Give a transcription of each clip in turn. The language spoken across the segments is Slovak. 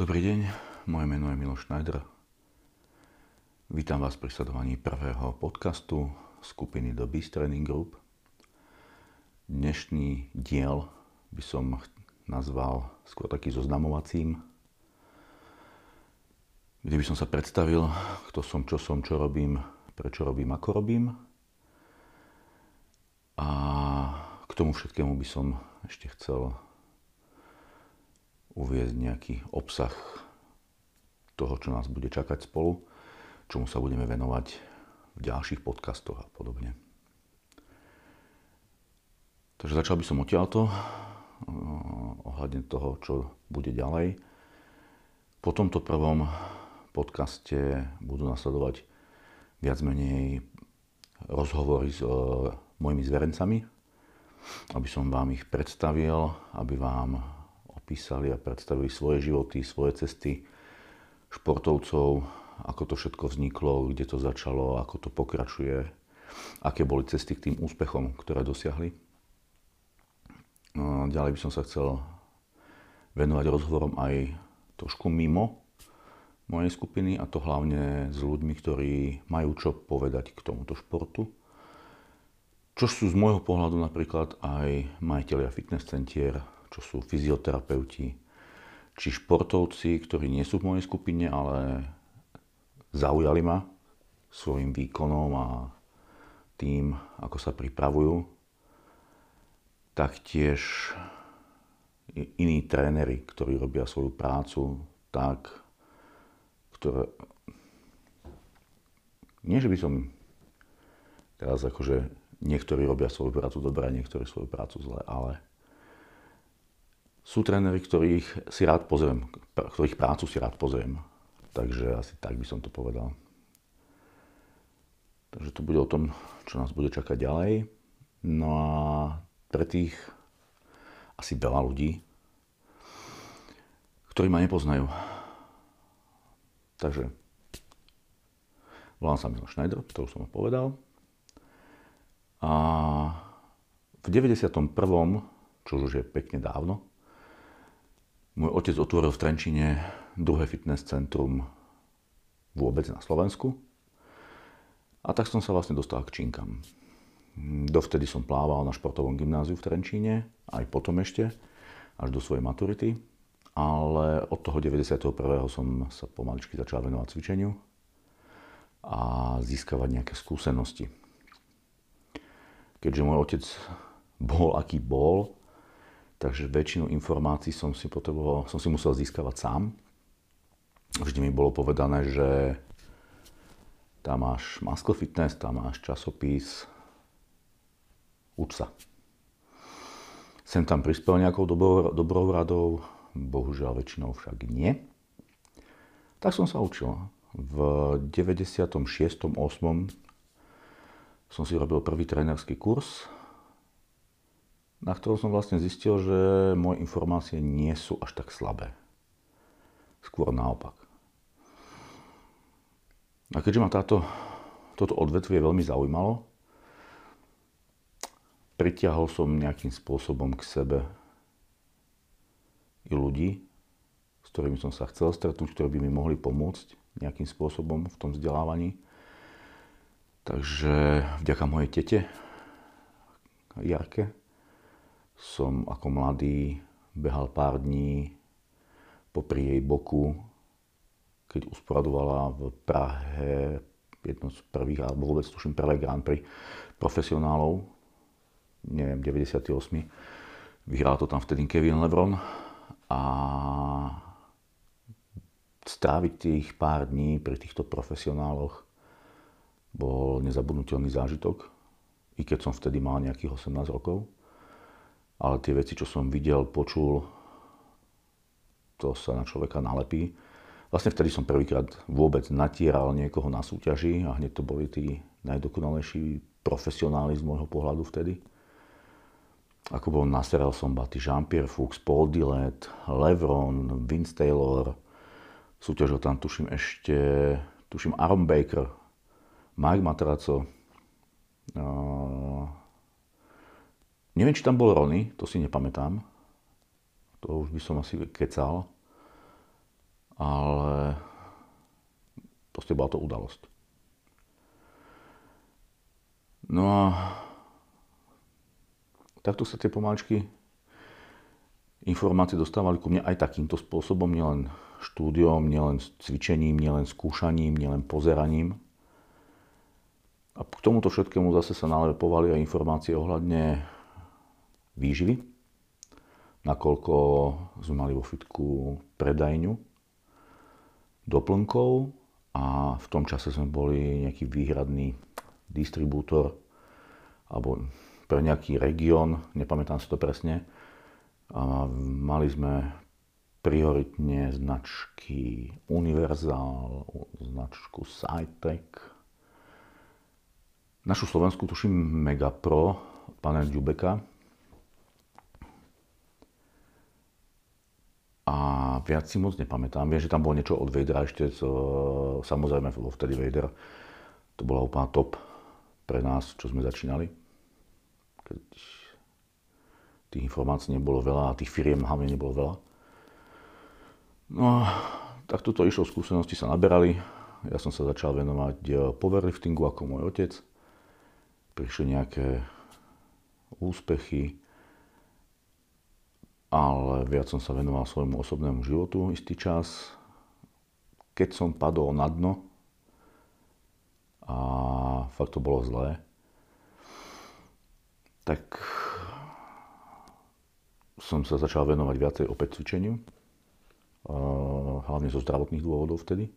Dobrý deň, moje meno je Miloš Schneider. Vítam vás pri sledovaní prvého podcastu skupiny The Beast Training Group. Dnešný diel by som nazval skôr taký zoznamovacím, kde by som sa predstavil, kto som, čo som, čo robím, prečo robím, ako robím. A k tomu všetkému by som ešte chcel uviezť nejaký obsah toho, čo nás bude čakať spolu, čomu sa budeme venovať v ďalších podcastoch a podobne. Takže začal by som odtiaľto, eh, ohľadne toho, čo bude ďalej. Po tomto prvom podcaste budú nasledovať viac menej rozhovory s eh, mojimi zverencami, aby som vám ich predstavil, aby vám opísali a predstavili svoje životy, svoje cesty športovcov, ako to všetko vzniklo, kde to začalo, ako to pokračuje, aké boli cesty k tým úspechom, ktoré dosiahli. No, ďalej by som sa chcel venovať rozhovorom aj trošku mimo mojej skupiny a to hlavne s ľuďmi, ktorí majú čo povedať k tomuto športu. Čo sú z môjho pohľadu napríklad aj majiteľia fitness centier, čo sú fyzioterapeuti, či športovci, ktorí nie sú v mojej skupine, ale zaujali ma svojim výkonom a tým, ako sa pripravujú. Taktiež iní tréneri, ktorí robia svoju prácu tak, ktoré... Nie, že by som teraz akože niektorí robia svoju prácu dobre niektorí svoju prácu zle, ale sú tréneri, ktorých si rád pozriem, ktorých prácu si rád pozriem. Takže asi tak by som to povedal. Takže to bude o tom, čo nás bude čakať ďalej. No a pre tých asi veľa ľudí, ktorí ma nepoznajú. Takže volám sa Milo Schneider, to už som povedal. A v 91., čo už je pekne dávno, môj otec otvoril v Trenčine druhé fitness centrum vôbec na Slovensku. A tak som sa vlastne dostal k činkam. Dovtedy som plával na športovom gymnáziu v Trenčíne, aj potom ešte, až do svojej maturity. Ale od toho 91. som sa pomaličky začal venovať cvičeniu a získavať nejaké skúsenosti. Keďže môj otec bol aký bol, Takže väčšinu informácií som si, potreboval, som si musel získavať sám. Vždy mi bolo povedané, že tam máš Muscle Fitness, tam máš časopis, uč sa. Sem tam prispel nejakou dobrou, dobrou radou, bohužiaľ väčšinou však nie. Tak som sa učil. V 96. 8. som si robil prvý trénerský kurz na ktorom som vlastne zistil, že moje informácie nie sú až tak slabé. Skôr naopak. A keďže ma táto, toto odvetvie veľmi zaujímalo, pritiahol som nejakým spôsobom k sebe i ľudí, s ktorými som sa chcel stretnúť, ktorí by mi mohli pomôcť nejakým spôsobom v tom vzdelávaní. Takže vďaka mojej tete, Jarke, som ako mladý behal pár dní popri jej boku, keď usporadovala v Prahe jedno z prvých, alebo vôbec tuším prvé Grand Prix profesionálov, neviem, 98. Vyhral to tam vtedy Kevin Lebron a stráviť tých pár dní pri týchto profesionáloch bol nezabudnutelný zážitok, i keď som vtedy mal nejakých 18 rokov ale tie veci, čo som videl, počul, to sa na človeka nalepí. Vlastne vtedy som prvýkrát vôbec natieral niekoho na súťaži a hneď to boli tí najdokonalejší profesionáli z môjho pohľadu vtedy. Ako bol Nasser Sombaty, Jean-Pierre Fuchs, Paul Dillett, Levron, Vince Taylor, súťažil tam tuším ešte, tuším Aaron Baker, Mike Matraco, Neviem, či tam bol Rony, to si nepamätám. To už by som asi kecal. ale proste bola to udalosť. No a takto sa tie pomáčky informácie dostávali ku mne aj takýmto spôsobom, nielen štúdiom, nielen cvičením, nielen skúšaním, nielen pozeraním. A k tomuto všetkému zase sa nalepovali aj informácie ohľadne výživy, nakoľko sme mali vo fitku predajňu doplnkov a v tom čase sme boli nejaký výhradný distribútor alebo pre nejaký región, nepamätám si to presne. A mali sme prioritne značky Universal, značku Cytec, našu Slovensku tuším Megapro, pana Ďubeka, Viac si moc nepamätám. Viem, že tam bolo niečo od Vadera ešte, z, samozrejme vo vtedy Vader. To bola úplná top pre nás, čo sme začínali. Keď tých informácií nebolo veľa a tých firiem hlavne nebolo veľa. No tak toto išlo, skúsenosti sa naberali. Ja som sa začal venovať eh, powerliftingu ako môj otec. Prišli nejaké úspechy, ale viac som sa venoval svojmu osobnému životu istý čas. Keď som padol na dno a fakt to bolo zlé, tak som sa začal venovať viacej opäť cvičeniu, hlavne zo zdravotných dôvodov vtedy.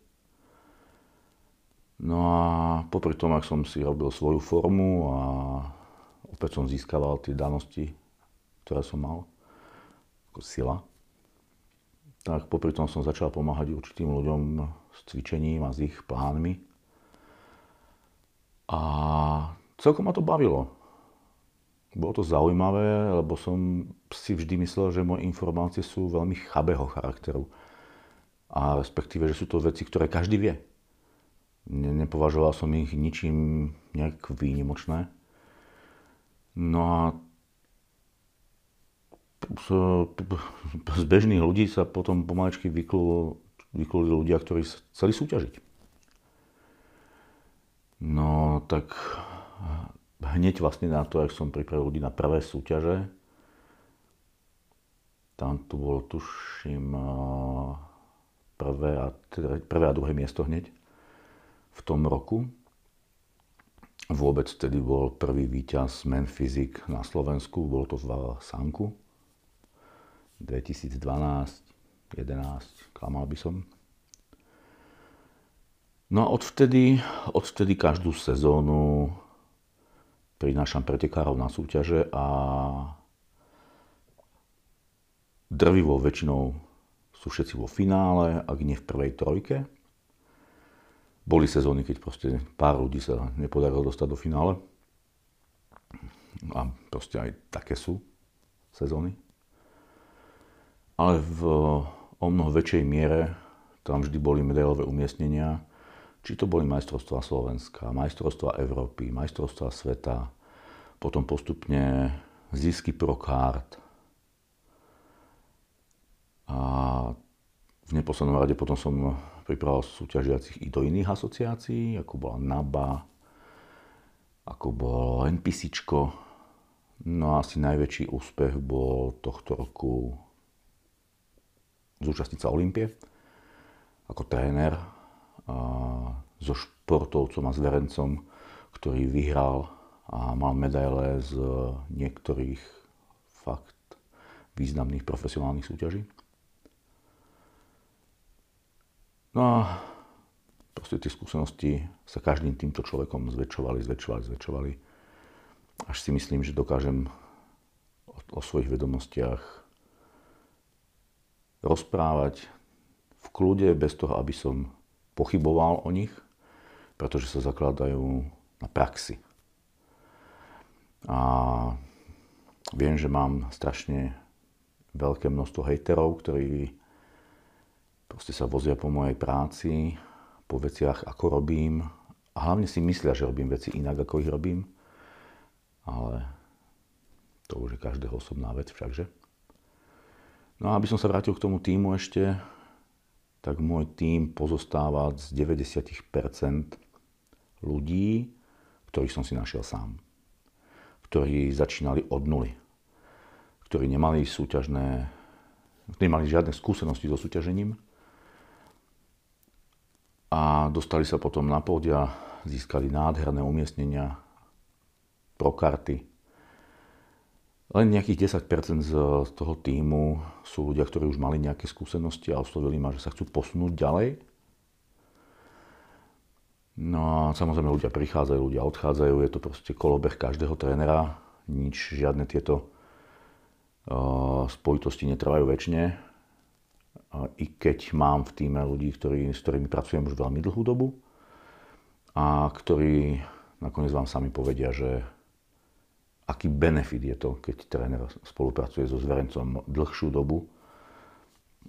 No a popri tom, ak som si robil svoju formu a opäť som získaval tie danosti, ktoré som mal, ako sila, tak popri tom som začal pomáhať určitým ľuďom s cvičením a s ich plánmi. A celkom ma to bavilo. Bolo to zaujímavé, lebo som si vždy myslel, že moje informácie sú veľmi chabého charakteru. A respektíve, že sú to veci, ktoré každý vie. Nepovažoval som ich ničím nejak výnimočné. No a z, bežných ľudí sa potom pomaličky vykluli ľudia, ktorí chceli súťažiť. No tak hneď vlastne na to, ak som pripravil ľudí na prvé súťaže, tam tu bolo, tuším, prvé a, prvé a druhé miesto hneď v tom roku. Vôbec vtedy bol prvý víťaz Men Physic na Slovensku, bolo to v Sanku. 2012, 11, klamal by som. No a odvtedy, odvtedy každú sezónu prinášam pretekárov na súťaže a drvivou väčšinou sú všetci vo finále, ak nie v prvej trojke. Boli sezóny, keď proste pár ľudí sa nepodarilo dostať do finále. A proste aj také sú sezóny ale v o mnoho väčšej miere tam vždy boli medailové umiestnenia, či to boli majstrovstvá Slovenska, majstrovstvá Európy, majstrovstvá sveta, potom postupne zisky pro kart. A v neposlednom rade potom som pripravil súťažiacich i do iných asociácií, ako bola NABA, ako bolo NPCčko. No a asi najväčší úspech bol tohto roku zúčastniť sa Olympie ako tréner so športovcom a zverencom, ktorý vyhral a mal medaile z niektorých fakt významných profesionálnych súťaží. No a proste tie skúsenosti sa každým týmto človekom zväčšovali, zväčšovali, zväčšovali. Až si myslím, že dokážem o, o svojich vedomostiach rozprávať v kľude, bez toho, aby som pochyboval o nich, pretože sa zakladajú na praxi. A viem, že mám strašne veľké množstvo hejterov, ktorí proste sa vozia po mojej práci, po veciach, ako robím. A hlavne si myslia, že robím veci inak, ako ich robím. Ale to už je každého osobná vec všakže. No a aby som sa vrátil k tomu týmu ešte, tak môj tím pozostáva z 90% ľudí, ktorých som si našiel sám. Ktorí začínali od nuly. Ktorí nemali súťažné, nemali žiadne skúsenosti so súťažením. A dostali sa potom na pódia, získali nádherné umiestnenia, pro karty, len nejakých 10% z toho týmu sú ľudia, ktorí už mali nejaké skúsenosti a oslovili ma, že sa chcú posunúť ďalej. No a samozrejme ľudia prichádzajú, ľudia odchádzajú, je to proste kolobeh každého trénera. Nič, žiadne tieto uh, spojitosti netrvajú väčšine. Uh, I keď mám v týme ľudí, ktorí, s ktorými pracujem už veľmi dlhú dobu a ktorí nakoniec vám sami povedia, že aký benefit je to, keď tréner spolupracuje so zverencom dlhšiu dobu,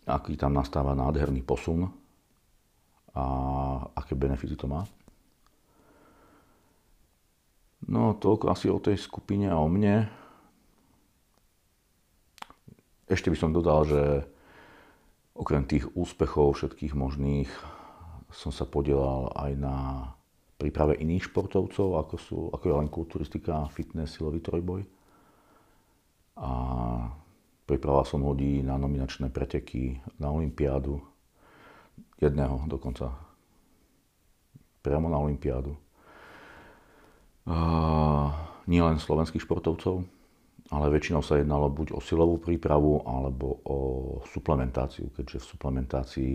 aký tam nastáva nádherný posun a aké benefity to má. No, toľko asi o tej skupine a o mne. Ešte by som dodal, že okrem tých úspechov všetkých možných som sa podielal aj na príprave iných športovcov, ako, sú, ako je len kulturistika, fitness, silový trojboj. A pripravoval som ľudí na nominačné preteky na Olympiádu. Jedného dokonca. Priamo na Olympiádu. Nie len slovenských športovcov, ale väčšinou sa jednalo buď o silovú prípravu alebo o suplementáciu, keďže v suplementácii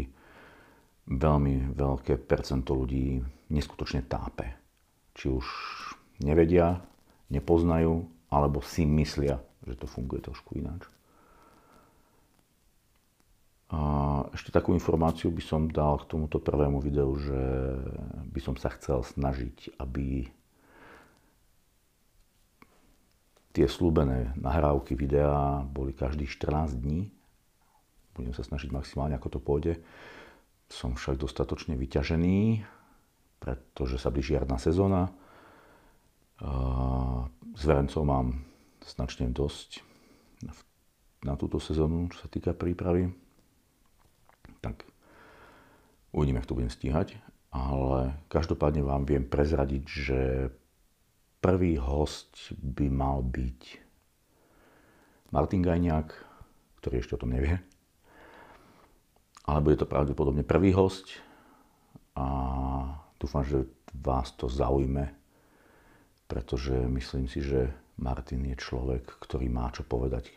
veľmi veľké percento ľudí neskutočne tápe. Či už nevedia, nepoznajú, alebo si myslia, že to funguje trošku ináč. A ešte takú informáciu by som dal k tomuto prvému videu, že by som sa chcel snažiť, aby tie slúbené nahrávky videa boli každých 14 dní. Budem sa snažiť maximálne, ako to pôjde. Som však dostatočne vyťažený, pretože sa blíži jarná sezóna. Zverencov mám značne dosť na túto sezónu, čo sa týka prípravy. Tak uvidíme, ak to budem stíhať. Ale každopádne vám viem prezradiť, že prvý host by mal byť Martin Gajniak, ktorý ešte o tom nevie ale bude to pravdepodobne prvý host a dúfam, že vás to zaujme, pretože myslím si, že Martin je človek, ktorý má čo povedať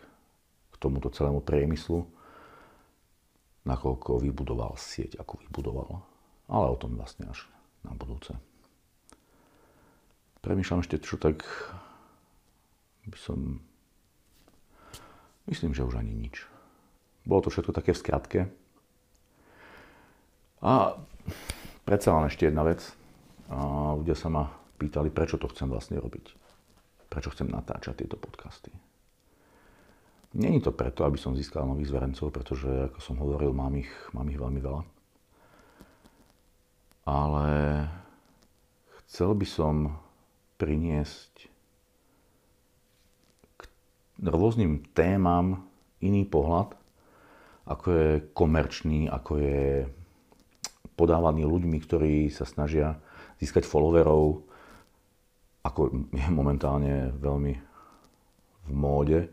k tomuto celému priemyslu, nakoľko vybudoval sieť, ako vybudoval. Ale o tom vlastne až na budúce. Premýšľam ešte, čo tak by som... Myslím, že už ani nič. Bolo to všetko také v skratke. A predsa len ešte jedna vec. A ľudia sa ma pýtali, prečo to chcem vlastne robiť. Prečo chcem natáčať tieto podcasty. Není to preto, aby som získal nových zverencov, pretože, ako som hovoril, mám ich, mám ich veľmi veľa. Ale chcel by som priniesť k rôznym témam iný pohľad, ako je komerčný, ako je podávaný ľuďmi, ktorí sa snažia získať followerov, ako je momentálne veľmi v móde,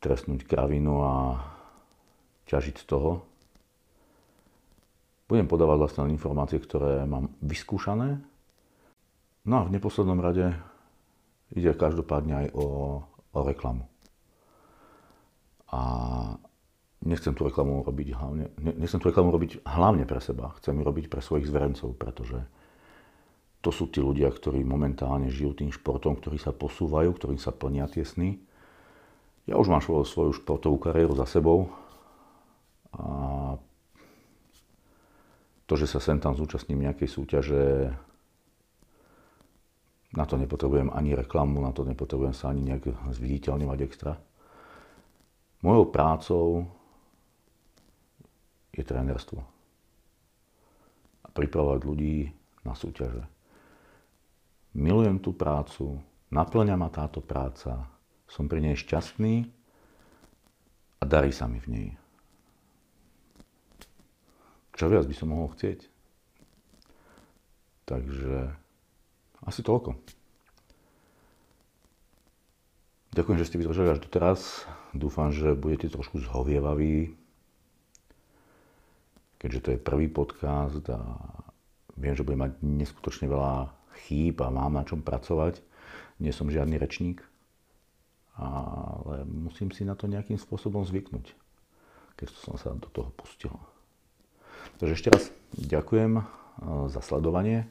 trestnúť kravinu a ťažiť z toho. Budem podávať vlastne informácie, ktoré mám vyskúšané. No a v neposlednom rade ide každopádne aj o, o reklamu. A nechcem tú reklamu robiť hlavne, nechcem tú reklamu robiť hlavne pre seba, chcem ju robiť pre svojich zverencov, pretože to sú tí ľudia, ktorí momentálne žijú tým športom, ktorí sa posúvajú, ktorým sa plnia tie sny. Ja už mám svoju, svoju športovú kariéru za sebou a to, že sa sem tam zúčastním nejakej súťaže, na to nepotrebujem ani reklamu, na to nepotrebujem sa ani nejak zviditeľňovať extra. Mojou prácou je trénerstvo. A pripravovať ľudí na súťaže. Milujem tú prácu, naplňa ma táto práca, som pri nej šťastný a darí sa mi v nej. čo viac by som mohol chcieť. Takže asi toľko. Ďakujem, že ste vydržali až doteraz. Dúfam, že budete trošku zhovievaví, keďže to je prvý podcast a viem, že budem mať neskutočne veľa chýb a mám na čom pracovať. Nie som žiadny rečník, ale musím si na to nejakým spôsobom zvyknúť, keď som sa do toho pustil. Takže ešte raz ďakujem eh, za sledovanie.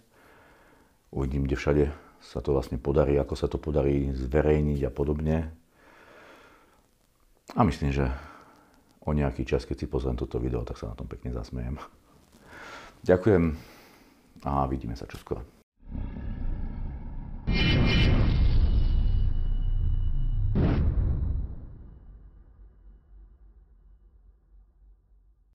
Uvidím, kde všade sa to vlastne podarí, ako sa to podarí zverejniť a podobne. A myslím, že o nejaký čas, keď si pozriem toto video, tak sa na tom pekne zasmejem. Ďakujem a vidíme sa čoskoro.